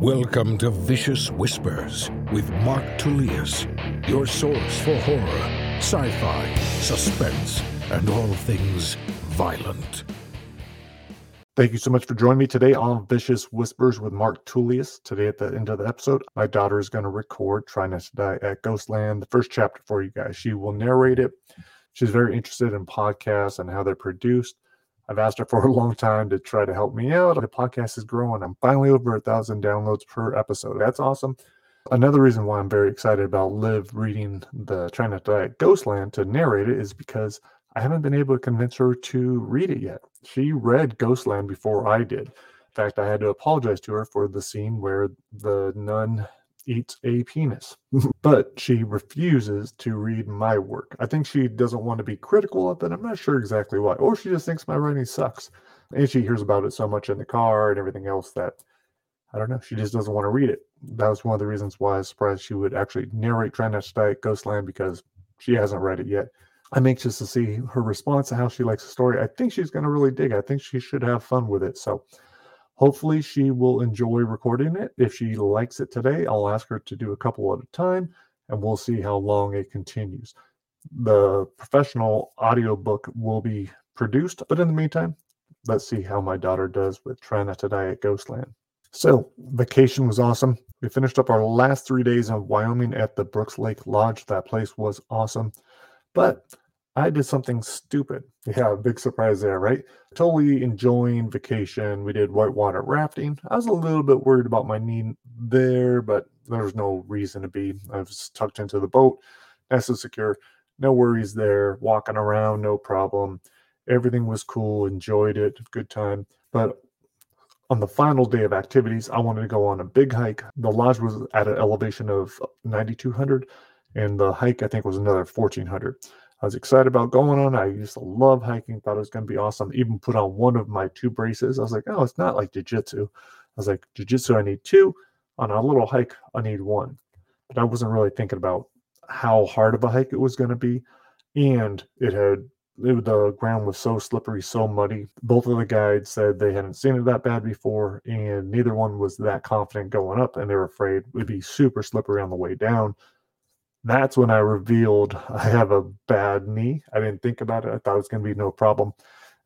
Welcome to Vicious Whispers with Mark Tullius, your source for horror, sci fi, suspense, and all things violent. Thank you so much for joining me today on Vicious Whispers with Mark Tullius. Today, at the end of the episode, my daughter is going to record Try Not to Die at Ghostland, the first chapter for you guys. She will narrate it. She's very interested in podcasts and how they're produced. I've asked her for a long time to try to help me out. The podcast is growing. I'm finally over a thousand downloads per episode. That's awesome. Another reason why I'm very excited about Liv reading the Try Not to Die at Ghostland to narrate it is because I haven't been able to convince her to read it yet. She read Ghostland before I did. In fact, I had to apologize to her for the scene where the nun eats a penis. but she refuses to read my work. I think she doesn't want to be critical of it. I'm not sure exactly why. Or she just thinks my writing sucks. And she hears about it so much in the car and everything else that I don't know. She just doesn't want to read it. That was one of the reasons why I was surprised she would actually narrate Try Not to Die Ghostland because she hasn't read it yet. I'm anxious to see her response to how she likes the story. I think she's going to really dig. It. I think she should have fun with it. So Hopefully, she will enjoy recording it. If she likes it today, I'll ask her to do a couple at a time and we'll see how long it continues. The professional audiobook will be produced, but in the meantime, let's see how my daughter does with trying not to die at Ghostland. So, vacation was awesome. We finished up our last three days in Wyoming at the Brooks Lake Lodge. That place was awesome. But I did something stupid. Yeah, big surprise there, right? Totally enjoying vacation. We did whitewater rafting. I was a little bit worried about my knee there, but there's no reason to be. I was tucked into the boat, nice and secure. No worries there. Walking around, no problem. Everything was cool. Enjoyed it. Good time. But on the final day of activities, I wanted to go on a big hike. The lodge was at an elevation of 9,200, and the hike, I think, was another 1,400. I was excited about going on. I used to love hiking, thought it was going to be awesome. Even put on one of my two braces. I was like, oh, it's not like jujitsu. I was like, jujitsu, I need two. On a little hike, I need one. But I wasn't really thinking about how hard of a hike it was going to be. And it had, it, the ground was so slippery, so muddy. Both of the guides said they hadn't seen it that bad before, and neither one was that confident going up, and they were afraid it would be super slippery on the way down that's when I revealed I have a bad knee. I didn't think about it. I thought it was going to be no problem.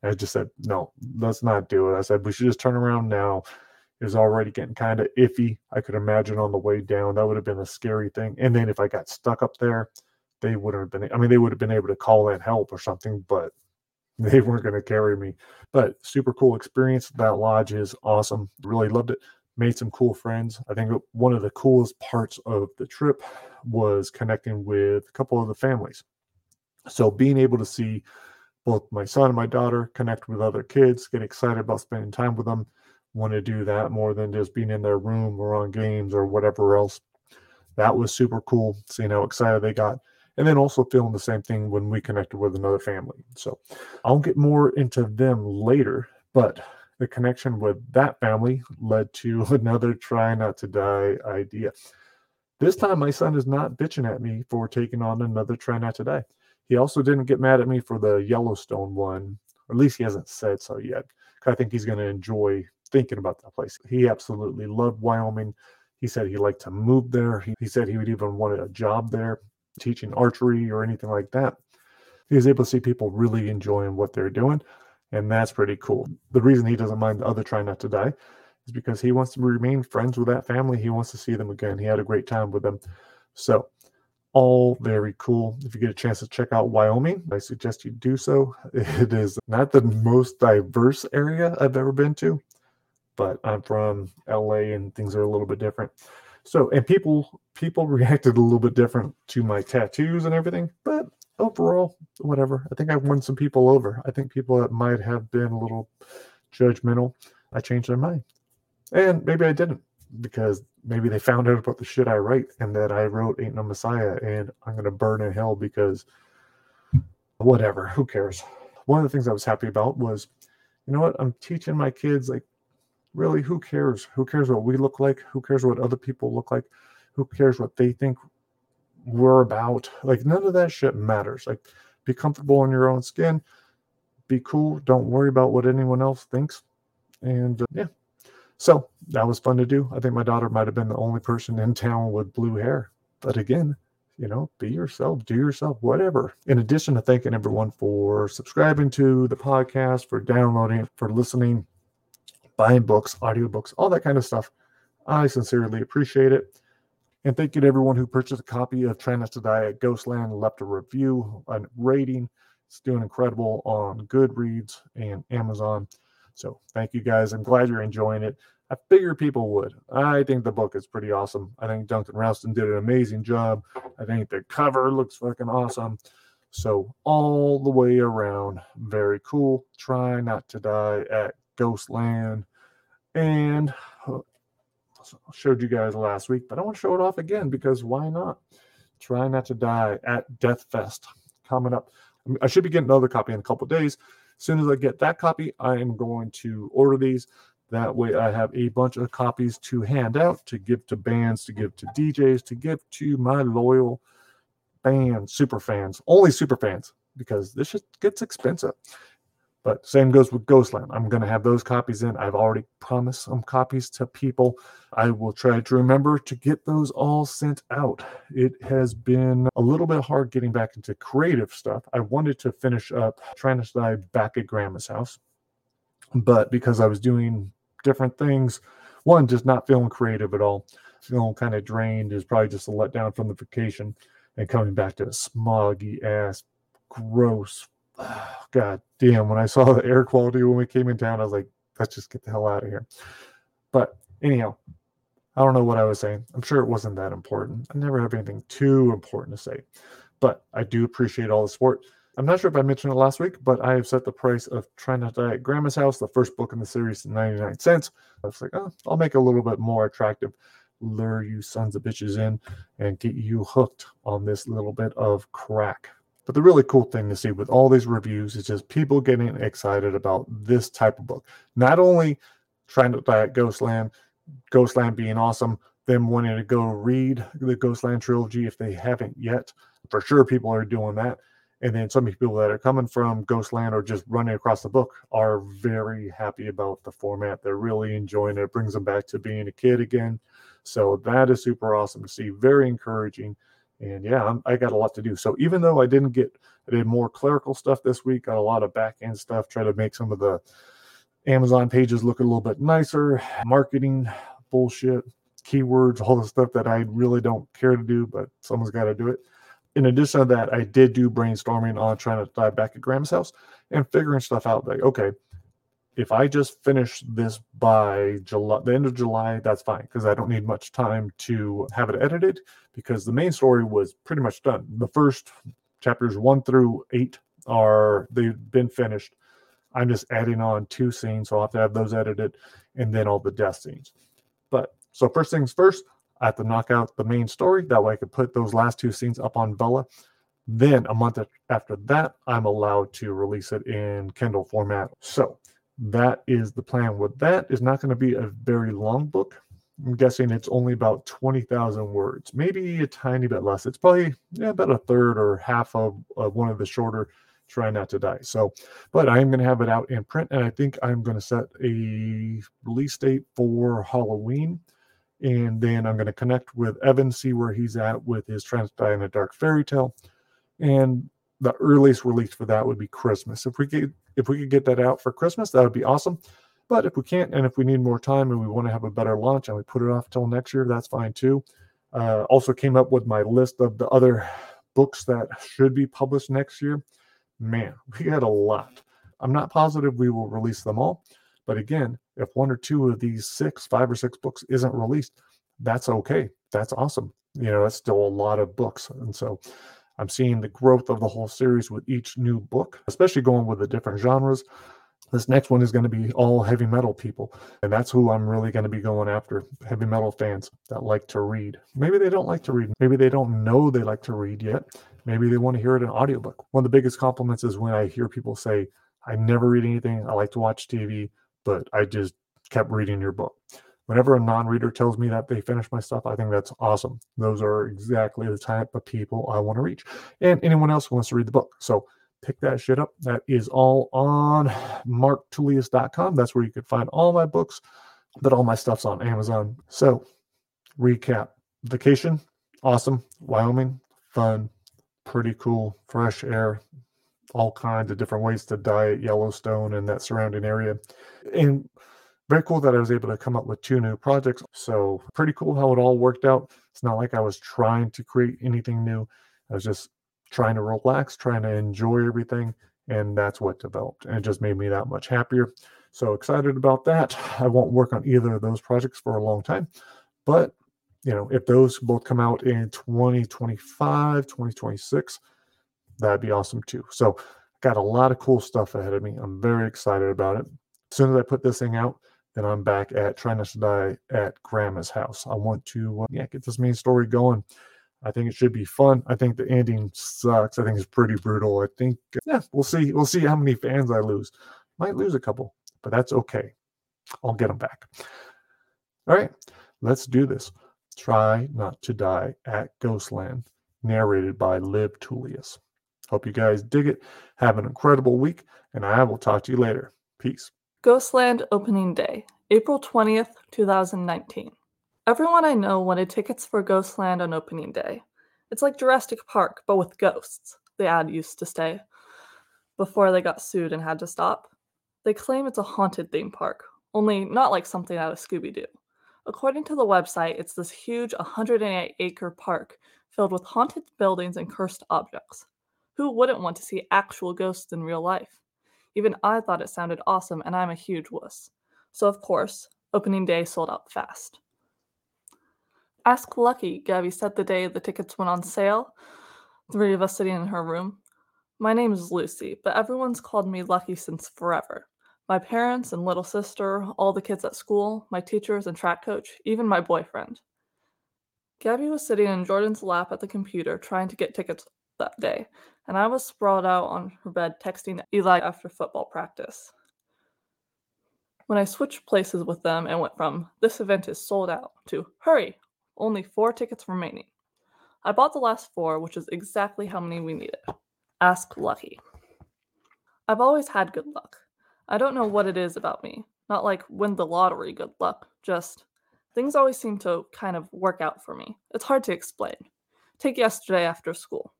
I just said, no, let's not do it. I said, we should just turn around now. It was already getting kind of iffy. I could imagine on the way down, that would have been a scary thing. And then if I got stuck up there, they wouldn't have been, I mean, they would have been able to call in help or something, but they weren't going to carry me. But super cool experience. That lodge is awesome. Really loved it made some cool friends. I think one of the coolest parts of the trip was connecting with a couple of the families. So being able to see both my son and my daughter connect with other kids, get excited about spending time with them, want to do that more than just being in their room or on games or whatever else. That was super cool, seeing how excited they got. And then also feeling the same thing when we connected with another family. So I'll get more into them later, but the connection with that family led to another try not to die idea. This time, my son is not bitching at me for taking on another try not to die. He also didn't get mad at me for the Yellowstone one, or at least he hasn't said so yet. I think he's going to enjoy thinking about that place. He absolutely loved Wyoming. He said he liked to move there. He, he said he would even want a job there, teaching archery or anything like that. He was able to see people really enjoying what they're doing. And that's pretty cool. The reason he doesn't mind the other try not to die is because he wants to remain friends with that family. He wants to see them again. He had a great time with them. So, all very cool. If you get a chance to check out Wyoming, I suggest you do so. It is not the most diverse area I've ever been to, but I'm from LA and things are a little bit different. So, and people people reacted a little bit different to my tattoos and everything, but overall, whatever. I think I've won some people over. I think people that might have been a little judgmental, I changed their mind. And maybe I didn't because maybe they found out about the shit I write and that I wrote Ain't No Messiah and I'm going to burn in hell because whatever, who cares? One of the things I was happy about was, you know what? I'm teaching my kids, like, really, who cares? Who cares what we look like? Who cares what other people look like? Who cares what they think we're about. Like none of that shit matters. Like be comfortable in your own skin. Be cool. Don't worry about what anyone else thinks. And uh, yeah. So that was fun to do. I think my daughter might have been the only person in town with blue hair. But again, you know, be yourself, do yourself, whatever. In addition to thanking everyone for subscribing to the podcast, for downloading, for listening, buying books, audiobooks, all that kind of stuff, I sincerely appreciate it. And thank you to everyone who purchased a copy of Try Not to Die at Ghostland, left a review, a rating. It's doing incredible on Goodreads and Amazon. So thank you guys. I'm glad you're enjoying it. I figured people would. I think the book is pretty awesome. I think Duncan Ralston did an amazing job. I think the cover looks fucking awesome. So all the way around, very cool. Try not to die at Ghostland. And showed you guys last week, but I want to show it off again because why not? Try not to die at Death Fest coming up. I should be getting another copy in a couple days. As soon as I get that copy, I am going to order these. That way, I have a bunch of copies to hand out, to give to bands, to give to DJs, to give to my loyal band super fans, only super fans, because this shit gets expensive. But same goes with Ghostland. I'm going to have those copies in. I've already promised some copies to people. I will try to remember to get those all sent out. It has been a little bit hard getting back into creative stuff. I wanted to finish up trying to dive back at Grandma's house, but because I was doing different things, one, just not feeling creative at all, feeling kind of drained is probably just a letdown from the vacation and coming back to a smoggy ass, gross God damn, when I saw the air quality when we came in town, I was like, let's just get the hell out of here. But anyhow, I don't know what I was saying. I'm sure it wasn't that important. I never have anything too important to say, but I do appreciate all the support. I'm not sure if I mentioned it last week, but I have set the price of Trying to Die at Grandma's House, the first book in the series, to 99 cents. I was like, oh, I'll make it a little bit more attractive, lure you sons of bitches in, and get you hooked on this little bit of crack. But the really cool thing to see with all these reviews is just people getting excited about this type of book. Not only trying to at Ghostland, Ghostland being awesome, them wanting to go read the Ghostland trilogy if they haven't yet. For sure, people are doing that. And then some people that are coming from Ghostland or just running across the book are very happy about the format. They're really enjoying it. It brings them back to being a kid again. So that is super awesome to see. Very encouraging and yeah, I'm, i got a lot to do. So even though I didn't get, I did more clerical stuff this week, got a lot of back end stuff, try to make some of the Amazon pages look a little bit nicer, marketing bullshit, keywords, all the stuff that I really don't care to do, but someone's got to do it. In addition to that, I did do brainstorming on trying to dive back at Graham's house and figuring stuff out. Like, okay, if I just finish this by July, the end of July, that's fine because I don't need much time to have it edited because the main story was pretty much done. The first chapters one through eight are they've been finished. I'm just adding on two scenes, so I'll have to have those edited and then all the death scenes. But so first things first, I have to knock out the main story. That way I could put those last two scenes up on Vella. Then a month after that, I'm allowed to release it in Kindle format. So that is the plan. With that is not going to be a very long book. I'm guessing it's only about 20000 words maybe a tiny bit less. It's probably yeah, about a third or half of, of one of the shorter try not to die. So but i'm going to have it out in print and i think i'm going to set a release date for halloween. And then i'm going to connect with evan see where he's at with his try not die in a dark fairy tale. And the earliest release for that would be christmas. If we get if we could get that out for Christmas, that would be awesome. But if we can't, and if we need more time and we want to have a better launch and we put it off till next year, that's fine too. Uh, also came up with my list of the other books that should be published next year. Man, we had a lot. I'm not positive we will release them all, but again, if one or two of these six, five or six books isn't released, that's okay. That's awesome. You know, that's still a lot of books, and so I'm seeing the growth of the whole series with each new book, especially going with the different genres. This next one is going to be all heavy metal people. And that's who I'm really going to be going after heavy metal fans that like to read. Maybe they don't like to read. Maybe they don't know they like to read yet. Maybe they want to hear it in audiobook. One of the biggest compliments is when I hear people say, I never read anything. I like to watch TV, but I just kept reading your book. Whenever a non-reader tells me that they finished my stuff, I think that's awesome. Those are exactly the type of people I want to reach. And anyone else who wants to read the book. So pick that shit up. That is all on marktullius.com. That's where you can find all my books. but all my stuff's on Amazon. So, recap vacation, awesome. Wyoming, fun, pretty cool, fresh air, all kinds of different ways to diet Yellowstone and that surrounding area. And very cool that I was able to come up with two new projects. So, pretty cool how it all worked out. It's not like I was trying to create anything new, I was just trying to relax, trying to enjoy everything. And that's what developed. And it just made me that much happier. So excited about that. I won't work on either of those projects for a long time. But, you know, if those both come out in 2025, 2026, that'd be awesome too. So, got a lot of cool stuff ahead of me. I'm very excited about it. As soon as I put this thing out, then I'm back at trying Not to die at Grandma's house. I want to, uh, yeah, get this main story going. I think it should be fun. I think the ending sucks. I think it's pretty brutal. I think, uh, yeah, we'll see. We'll see how many fans I lose. Might lose a couple, but that's okay. I'll get them back. All right, let's do this. Try Not to Die at Ghostland, narrated by Liv Tullius. Hope you guys dig it. Have an incredible week, and I will talk to you later. Peace. Ghostland Opening Day, April 20th, 2019. Everyone I know wanted tickets for Ghostland on opening day. It's like Jurassic Park, but with ghosts, the ad used to say, before they got sued and had to stop. They claim it's a haunted theme park, only not like something out of Scooby Doo. According to the website, it's this huge 108 acre park filled with haunted buildings and cursed objects. Who wouldn't want to see actual ghosts in real life? Even I thought it sounded awesome, and I'm a huge wuss. So, of course, opening day sold out fast. Ask Lucky, Gabby said the day the tickets went on sale, three of us sitting in her room. My name is Lucy, but everyone's called me Lucky since forever. My parents and little sister, all the kids at school, my teachers and track coach, even my boyfriend. Gabby was sitting in Jordan's lap at the computer trying to get tickets that day, and I was sprawled out on her bed texting Eli after football practice. When I switched places with them and went from, this event is sold out, to, hurry, only four tickets remaining. I bought the last four, which is exactly how many we needed. Ask Lucky. I've always had good luck. I don't know what it is about me. Not like win the lottery good luck, just things always seem to kind of work out for me. It's hard to explain. Take yesterday after school.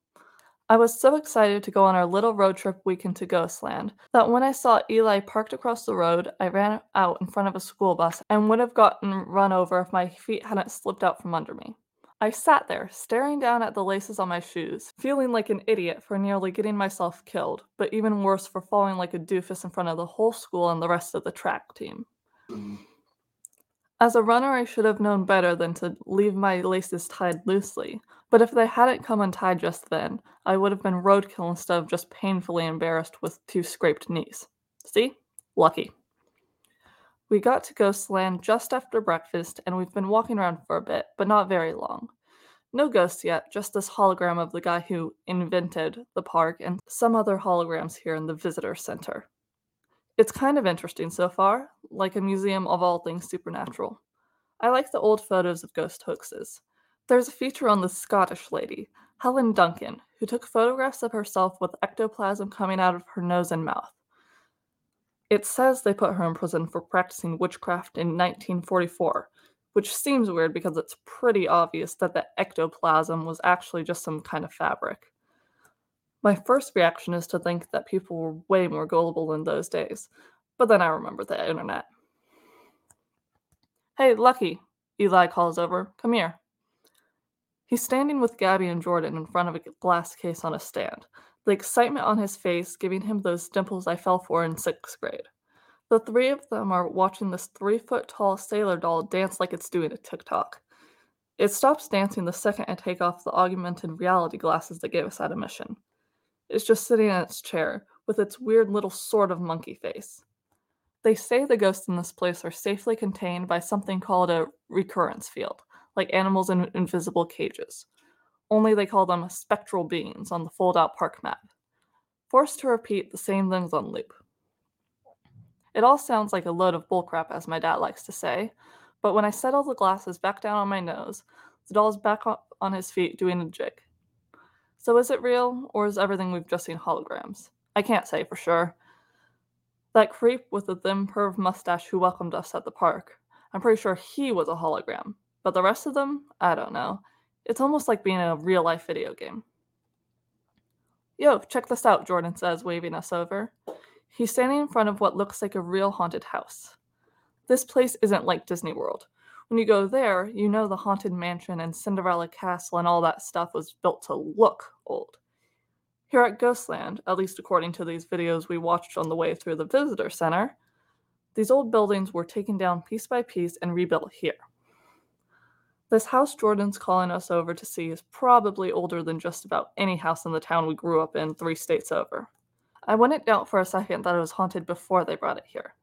I was so excited to go on our little road trip weekend to Ghostland that when I saw Eli parked across the road, I ran out in front of a school bus and would have gotten run over if my feet hadn't slipped out from under me. I sat there, staring down at the laces on my shoes, feeling like an idiot for nearly getting myself killed, but even worse for falling like a doofus in front of the whole school and the rest of the track team. Mm. As a runner, I should have known better than to leave my laces tied loosely, but if they hadn't come untied just then, I would have been roadkill instead of just painfully embarrassed with two scraped knees. See? Lucky. We got to Ghostland just after breakfast, and we've been walking around for a bit, but not very long. No ghosts yet, just this hologram of the guy who invented the park and some other holograms here in the visitor center. It's kind of interesting so far, like a museum of all things supernatural. I like the old photos of ghost hoaxes. There's a feature on the Scottish lady, Helen Duncan, who took photographs of herself with ectoplasm coming out of her nose and mouth. It says they put her in prison for practicing witchcraft in 1944, which seems weird because it's pretty obvious that the ectoplasm was actually just some kind of fabric. My first reaction is to think that people were way more gullible in those days, but then I remember the internet. Hey, Lucky, Eli calls over. Come here. He's standing with Gabby and Jordan in front of a glass case on a stand, the excitement on his face giving him those dimples I fell for in sixth grade. The three of them are watching this three foot tall sailor doll dance like it's doing a TikTok. It stops dancing the second I take off the augmented reality glasses that gave us admission is just sitting in its chair with its weird little sort of monkey face. They say the ghosts in this place are safely contained by something called a recurrence field, like animals in invisible cages. Only they call them spectral beings on the fold out park map. Forced to repeat the same things on loop. It all sounds like a load of bullcrap, as my dad likes to say, but when I settle the glasses back down on my nose, the doll's back on his feet doing a jig. So is it real, or is everything we've just seen holograms? I can't say for sure. That creep with the thin perv mustache who welcomed us at the park. I'm pretty sure he was a hologram, but the rest of them, I don't know. It's almost like being in a real life video game. Yo, check this out, Jordan says, waving us over. He's standing in front of what looks like a real haunted house. This place isn't like Disney World. When you go there, you know the Haunted Mansion and Cinderella Castle and all that stuff was built to look old. Here at Ghostland, at least according to these videos we watched on the way through the visitor center, these old buildings were taken down piece by piece and rebuilt here. This house Jordan's calling us over to see is probably older than just about any house in the town we grew up in three states over. I wouldn't doubt for a second that it was haunted before they brought it here.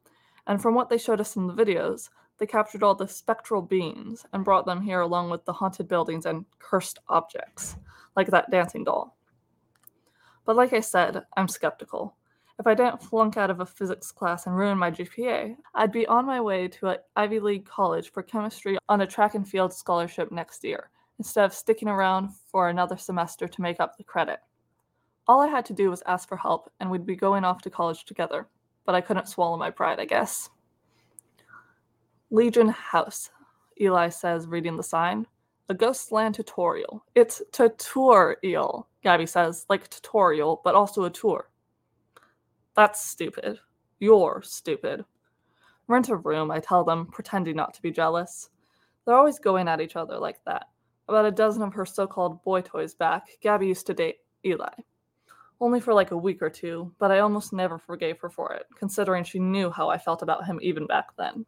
And from what they showed us in the videos, they captured all the spectral beings and brought them here along with the haunted buildings and cursed objects, like that dancing doll. But like I said, I'm skeptical. If I didn't flunk out of a physics class and ruin my GPA, I'd be on my way to an Ivy League college for chemistry on a track and field scholarship next year, instead of sticking around for another semester to make up the credit. All I had to do was ask for help, and we'd be going off to college together, but I couldn't swallow my pride, I guess. Legion House, Eli says, reading the sign. A Ghostland tutorial. It's tutorial, Gabby says, like tutorial, but also a tour. That's stupid. You're stupid. Rent a room, I tell them, pretending not to be jealous. They're always going at each other like that. About a dozen of her so called boy toys back, Gabby used to date Eli. Only for like a week or two, but I almost never forgave her for it, considering she knew how I felt about him even back then.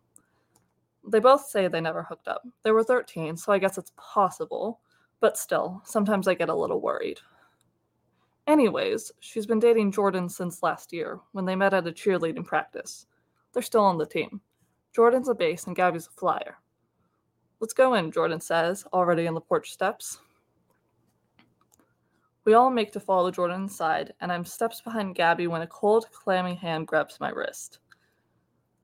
They both say they never hooked up. They were 13, so I guess it's possible, but still, sometimes I get a little worried. Anyways, she's been dating Jordan since last year, when they met at a cheerleading practice. They're still on the team. Jordan's a base and Gabby's a flyer. Let's go in, Jordan says, already on the porch steps. We all make to follow Jordan inside, and I'm steps behind Gabby when a cold, clammy hand grabs my wrist.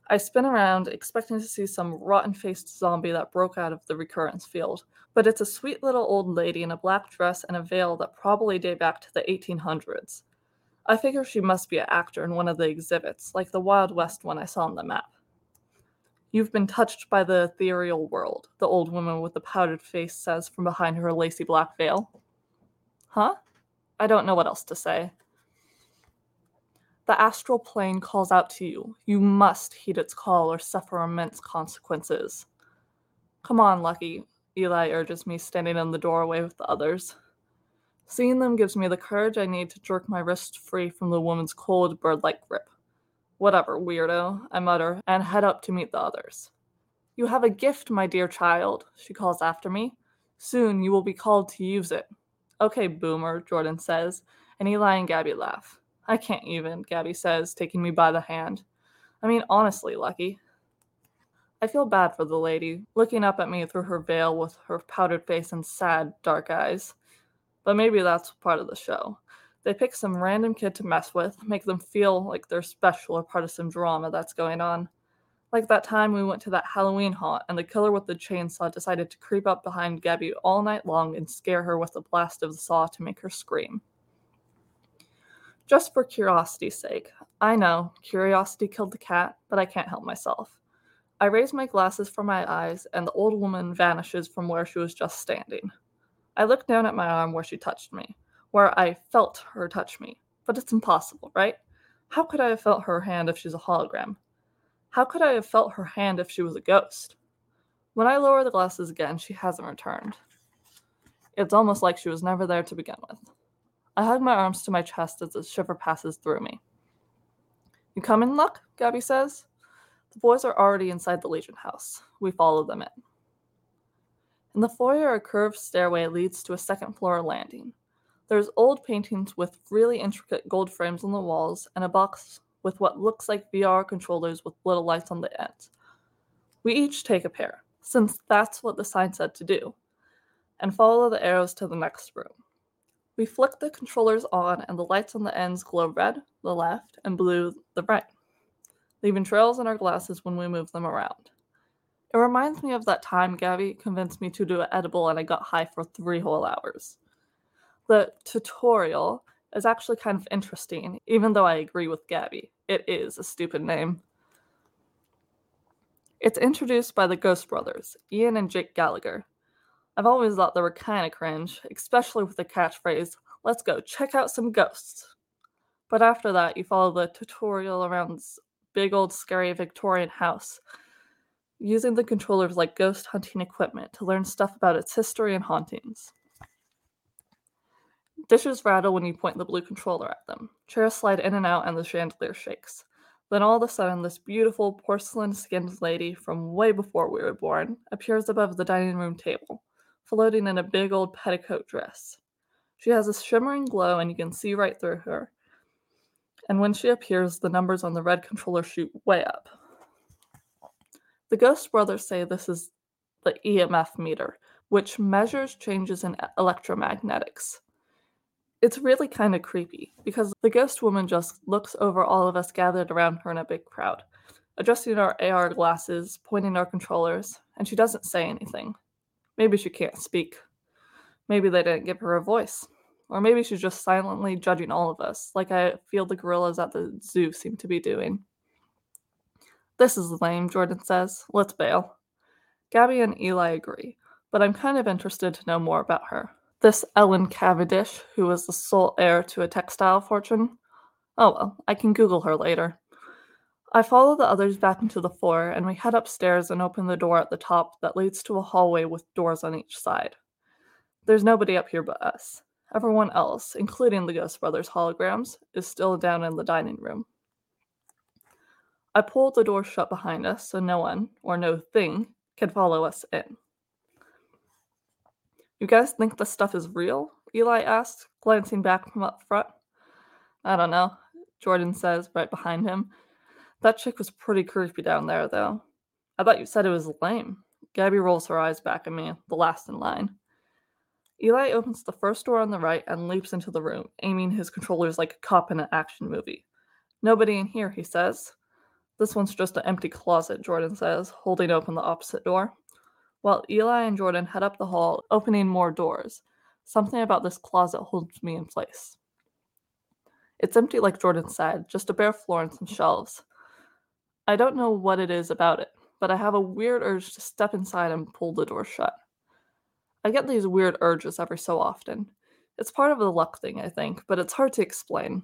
I spin around, expecting to see some rotten faced zombie that broke out of the recurrence field, but it's a sweet little old lady in a black dress and a veil that probably date back to the 1800s. I figure she must be an actor in one of the exhibits, like the Wild West one I saw on the map. You've been touched by the ethereal world, the old woman with the powdered face says from behind her lacy black veil. Huh? I don't know what else to say. The astral plane calls out to you. You must heed its call or suffer immense consequences. Come on, Lucky, Eli urges me, standing in the doorway with the others. Seeing them gives me the courage I need to jerk my wrist free from the woman's cold, bird like grip. Whatever, weirdo, I mutter, and head up to meet the others. You have a gift, my dear child, she calls after me. Soon you will be called to use it. Okay, boomer, Jordan says, and Eli and Gabby laugh. I can't even, Gabby says, taking me by the hand. I mean, honestly, Lucky. I feel bad for the lady, looking up at me through her veil with her powdered face and sad, dark eyes. But maybe that's part of the show. They pick some random kid to mess with, make them feel like they're special or part of some drama that's going on. Like that time we went to that Halloween haunt and the killer with the chainsaw decided to creep up behind Gabby all night long and scare her with a blast of the saw to make her scream. Just for curiosity's sake. I know, curiosity killed the cat, but I can't help myself. I raise my glasses from my eyes, and the old woman vanishes from where she was just standing. I look down at my arm where she touched me, where I felt her touch me. But it's impossible, right? How could I have felt her hand if she's a hologram? How could I have felt her hand if she was a ghost? When I lower the glasses again, she hasn't returned. It's almost like she was never there to begin with. I hug my arms to my chest as a shiver passes through me. You coming, Luck? Gabby says. The boys are already inside the Legion house. We follow them in. In the foyer, a curved stairway leads to a second floor landing. There's old paintings with really intricate gold frames on the walls and a box with what looks like VR controllers with little lights on the ends. We each take a pair, since that's what the sign said to do, and follow the arrows to the next room. We flick the controllers on, and the lights on the ends glow red, the left, and blue, the right, leaving trails in our glasses when we move them around. It reminds me of that time Gabby convinced me to do an edible and I got high for three whole hours. The tutorial is actually kind of interesting, even though I agree with Gabby. It is a stupid name. It's introduced by the Ghost Brothers, Ian and Jake Gallagher. I've always thought they were kind of cringe, especially with the catchphrase, let's go check out some ghosts. But after that, you follow the tutorial around this big old scary Victorian house, using the controllers like ghost hunting equipment to learn stuff about its history and hauntings. Dishes rattle when you point the blue controller at them. Chairs slide in and out, and the chandelier shakes. Then all of a sudden, this beautiful porcelain skinned lady from way before we were born appears above the dining room table, floating in a big old petticoat dress. She has a shimmering glow, and you can see right through her. And when she appears, the numbers on the red controller shoot way up. The Ghost Brothers say this is the EMF meter, which measures changes in electromagnetics. It's really kind of creepy because the ghost woman just looks over all of us gathered around her in a big crowd, adjusting our AR glasses, pointing our controllers, and she doesn't say anything. Maybe she can't speak. Maybe they didn't give her a voice. Or maybe she's just silently judging all of us, like I feel the gorillas at the zoo seem to be doing. This is lame, Jordan says. Let's bail. Gabby and Eli agree, but I'm kind of interested to know more about her. This Ellen Cavendish, who was the sole heir to a textile fortune. Oh well, I can Google her later. I follow the others back into the floor, and we head upstairs and open the door at the top that leads to a hallway with doors on each side. There's nobody up here but us. Everyone else, including the Ghost Brothers holograms, is still down in the dining room. I pull the door shut behind us so no one, or no thing, can follow us in. You guys think this stuff is real? Eli asked, glancing back from up front. I don't know, Jordan says right behind him. That chick was pretty creepy down there, though. I thought you said it was lame. Gabby rolls her eyes back at me, the last in line. Eli opens the first door on the right and leaps into the room, aiming his controllers like a cop in an action movie. Nobody in here, he says. This one's just an empty closet, Jordan says, holding open the opposite door. While Eli and Jordan head up the hall, opening more doors, something about this closet holds me in place. It's empty, like Jordan said, just a bare floor and some shelves. I don't know what it is about it, but I have a weird urge to step inside and pull the door shut. I get these weird urges every so often. It's part of the luck thing, I think, but it's hard to explain.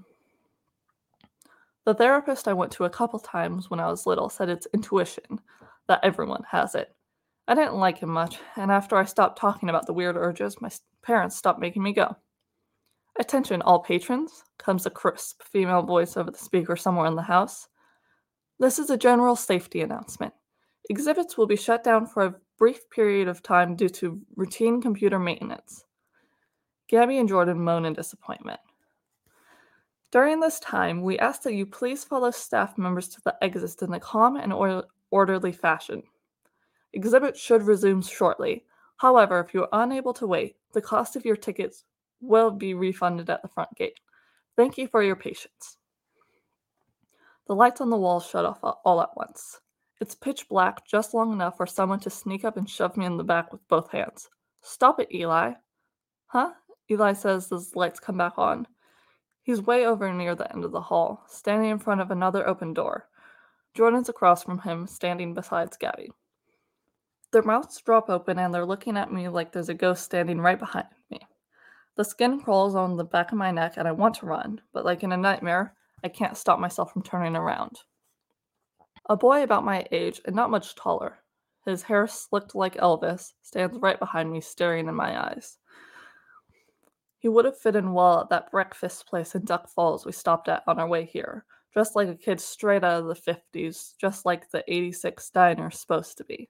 The therapist I went to a couple times when I was little said it's intuition, that everyone has it. I didn't like him much, and after I stopped talking about the weird urges, my parents stopped making me go. Attention, all patrons, comes a crisp female voice over the speaker somewhere in the house. This is a general safety announcement. Exhibits will be shut down for a brief period of time due to routine computer maintenance. Gabby and Jordan moan in disappointment. During this time, we ask that you please follow staff members to the exits in a calm and or- orderly fashion. Exhibits should resume shortly. However, if you are unable to wait, the cost of your tickets will be refunded at the front gate. Thank you for your patience. The lights on the wall shut off all at once. It's pitch black, just long enough for someone to sneak up and shove me in the back with both hands. Stop it, Eli. Huh? Eli says as the lights come back on. He's way over near the end of the hall, standing in front of another open door. Jordan's across from him, standing beside Gabby. Their mouths drop open and they're looking at me like there's a ghost standing right behind me. The skin crawls on the back of my neck and I want to run, but like in a nightmare, I can't stop myself from turning around. A boy about my age and not much taller, his hair slicked like Elvis, stands right behind me, staring in my eyes. He would have fit in well at that breakfast place in Duck Falls we stopped at on our way here, dressed like a kid straight out of the 50s, just like the 86 diner's supposed to be.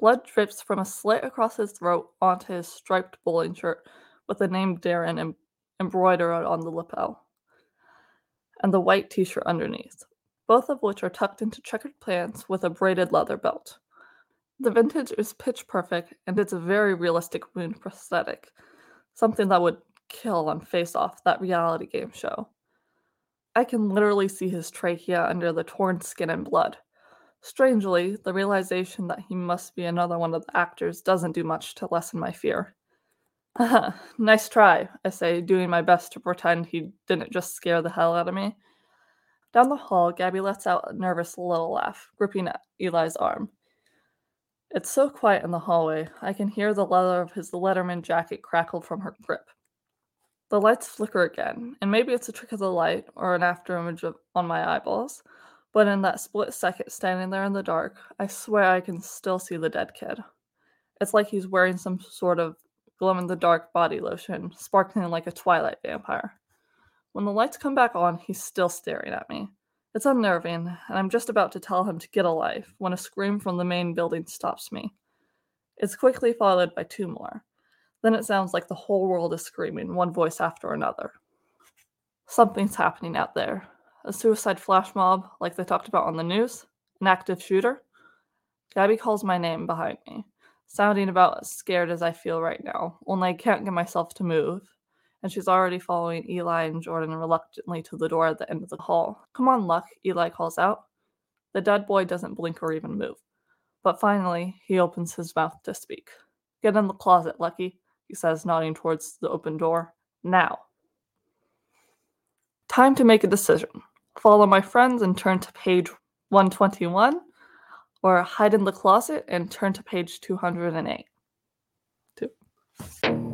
Blood drips from a slit across his throat onto his striped bowling shirt with the name Darren em- embroidered on the lapel, and the white t shirt underneath both of which are tucked into checkered pants with a braided leather belt. The vintage is pitch perfect, and it's a very realistic wound prosthetic, something that would kill on Face Off, that reality game show. I can literally see his trachea under the torn skin and blood. Strangely, the realization that he must be another one of the actors doesn't do much to lessen my fear. nice try, I say, doing my best to pretend he didn't just scare the hell out of me. Down the hall, Gabby lets out a nervous little laugh, gripping Eli's arm. It's so quiet in the hallway, I can hear the leather of his Letterman jacket crackle from her grip. The lights flicker again, and maybe it's a trick of the light or an afterimage of, on my eyeballs, but in that split second standing there in the dark, I swear I can still see the dead kid. It's like he's wearing some sort of glow in the dark body lotion, sparkling like a twilight vampire. When the lights come back on, he's still staring at me. It's unnerving, and I'm just about to tell him to get a life when a scream from the main building stops me. It's quickly followed by two more. Then it sounds like the whole world is screaming, one voice after another. Something's happening out there. A suicide flash mob, like they talked about on the news? An active shooter? Gabby calls my name behind me, sounding about as scared as I feel right now, only I can't get myself to move. And she's already following Eli and Jordan reluctantly to the door at the end of the hall. Come on, Luck, Eli calls out. The dead boy doesn't blink or even move. But finally, he opens his mouth to speak. Get in the closet, Lucky, he says, nodding towards the open door. Now. Time to make a decision. Follow my friends and turn to page 121, or Hide in the Closet and turn to page 208. Two.